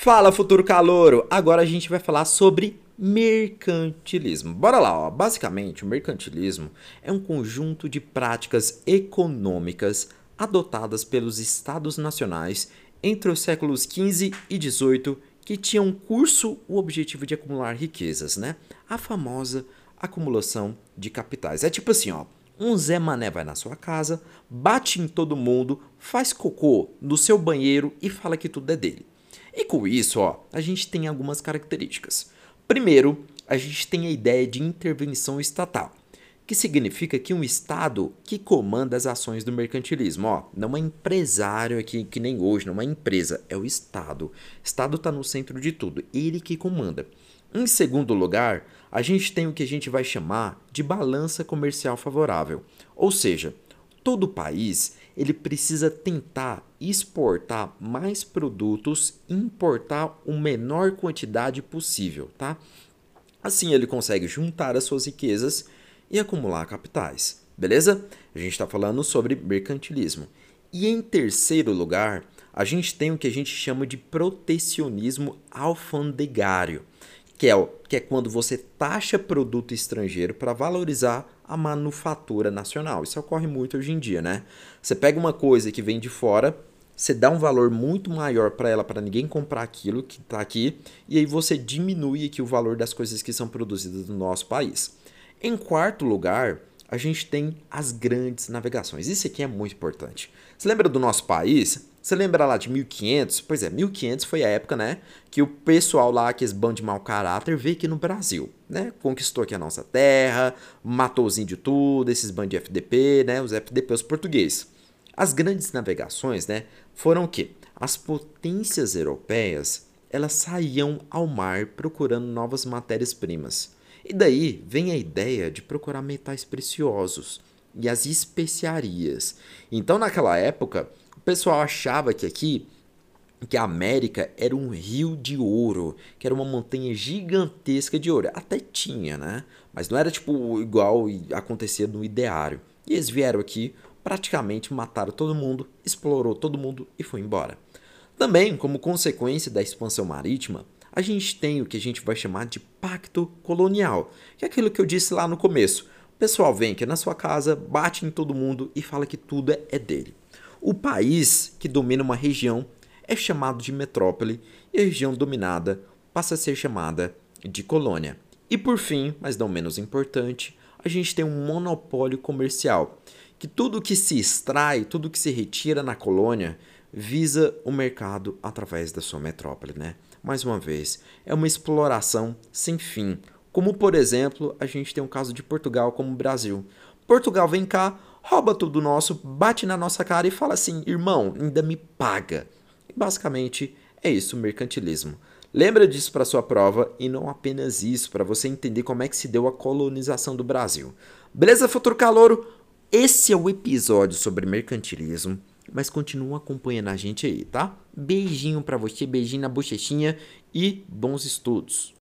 Fala, futuro calouro! Agora a gente vai falar sobre mercantilismo. Bora lá, ó. Basicamente, o mercantilismo é um conjunto de práticas econômicas adotadas pelos estados nacionais entre os séculos XV e XVIII que tinham curso o objetivo de acumular riquezas, né? A famosa acumulação de capitais. É tipo assim, ó. Um Zé Mané vai na sua casa, bate em todo mundo, faz cocô no seu banheiro e fala que tudo é dele. E com isso, ó, a gente tem algumas características. Primeiro, a gente tem a ideia de intervenção estatal, que significa que um Estado que comanda as ações do mercantilismo. Ó, não é empresário aqui que nem hoje, não é empresa, é o Estado. O Estado está no centro de tudo, ele que comanda. Em segundo lugar, a gente tem o que a gente vai chamar de balança comercial favorável, ou seja, todo país ele precisa tentar exportar mais produtos, importar uma menor quantidade possível, tá? Assim ele consegue juntar as suas riquezas e acumular capitais, beleza? A gente está falando sobre mercantilismo. E em terceiro lugar, a gente tem o que a gente chama de protecionismo alfandegário, que é, que é quando você taxa produto estrangeiro para valorizar a manufatura nacional. Isso ocorre muito hoje em dia, né? Você pega uma coisa que vem de fora, você dá um valor muito maior para ela para ninguém comprar aquilo que está aqui, e aí você diminui aqui o valor das coisas que são produzidas no nosso país. Em quarto lugar, a gente tem as grandes navegações. Isso aqui é muito importante. Você lembra do nosso país? Você lembra lá de 1500? Pois é, 1500 foi a época, né, que o pessoal lá, que esse bando de mau caráter, veio aqui no Brasil, né? Conquistou aqui a nossa terra, matou os índios tudo, esses bandos de FDP, né? Os FDP, os portugueses. As grandes navegações, né, foram o quê? As potências europeias, elas saíam ao mar procurando novas matérias-primas. E daí vem a ideia de procurar metais preciosos e as especiarias. Então, naquela época, pessoal achava que aqui que a América era um rio de ouro, que era uma montanha gigantesca de ouro. Até tinha, né? Mas não era tipo igual acontecia no ideário. E eles vieram aqui, praticamente mataram todo mundo, explorou todo mundo e foi embora. Também, como consequência da expansão marítima, a gente tem o que a gente vai chamar de pacto colonial, que é aquilo que eu disse lá no começo. O pessoal vem aqui na sua casa, bate em todo mundo e fala que tudo é dele. O país que domina uma região é chamado de metrópole e a região dominada passa a ser chamada de colônia. E por fim, mas não menos importante, a gente tem um monopólio comercial, que tudo que se extrai, tudo que se retira na colônia visa o mercado através da sua metrópole, né? Mais uma vez, é uma exploração sem fim. Como por exemplo, a gente tem um caso de Portugal como Brasil. Portugal vem cá, rouba tudo nosso, bate na nossa cara e fala assim: irmão, ainda me paga. E basicamente é isso o mercantilismo. Lembra disso para sua prova e não apenas isso, para você entender como é que se deu a colonização do Brasil. Beleza, futuro calouro? Esse é o episódio sobre mercantilismo, mas continua acompanhando a gente aí, tá? Beijinho para você, beijinho na bochechinha e bons estudos.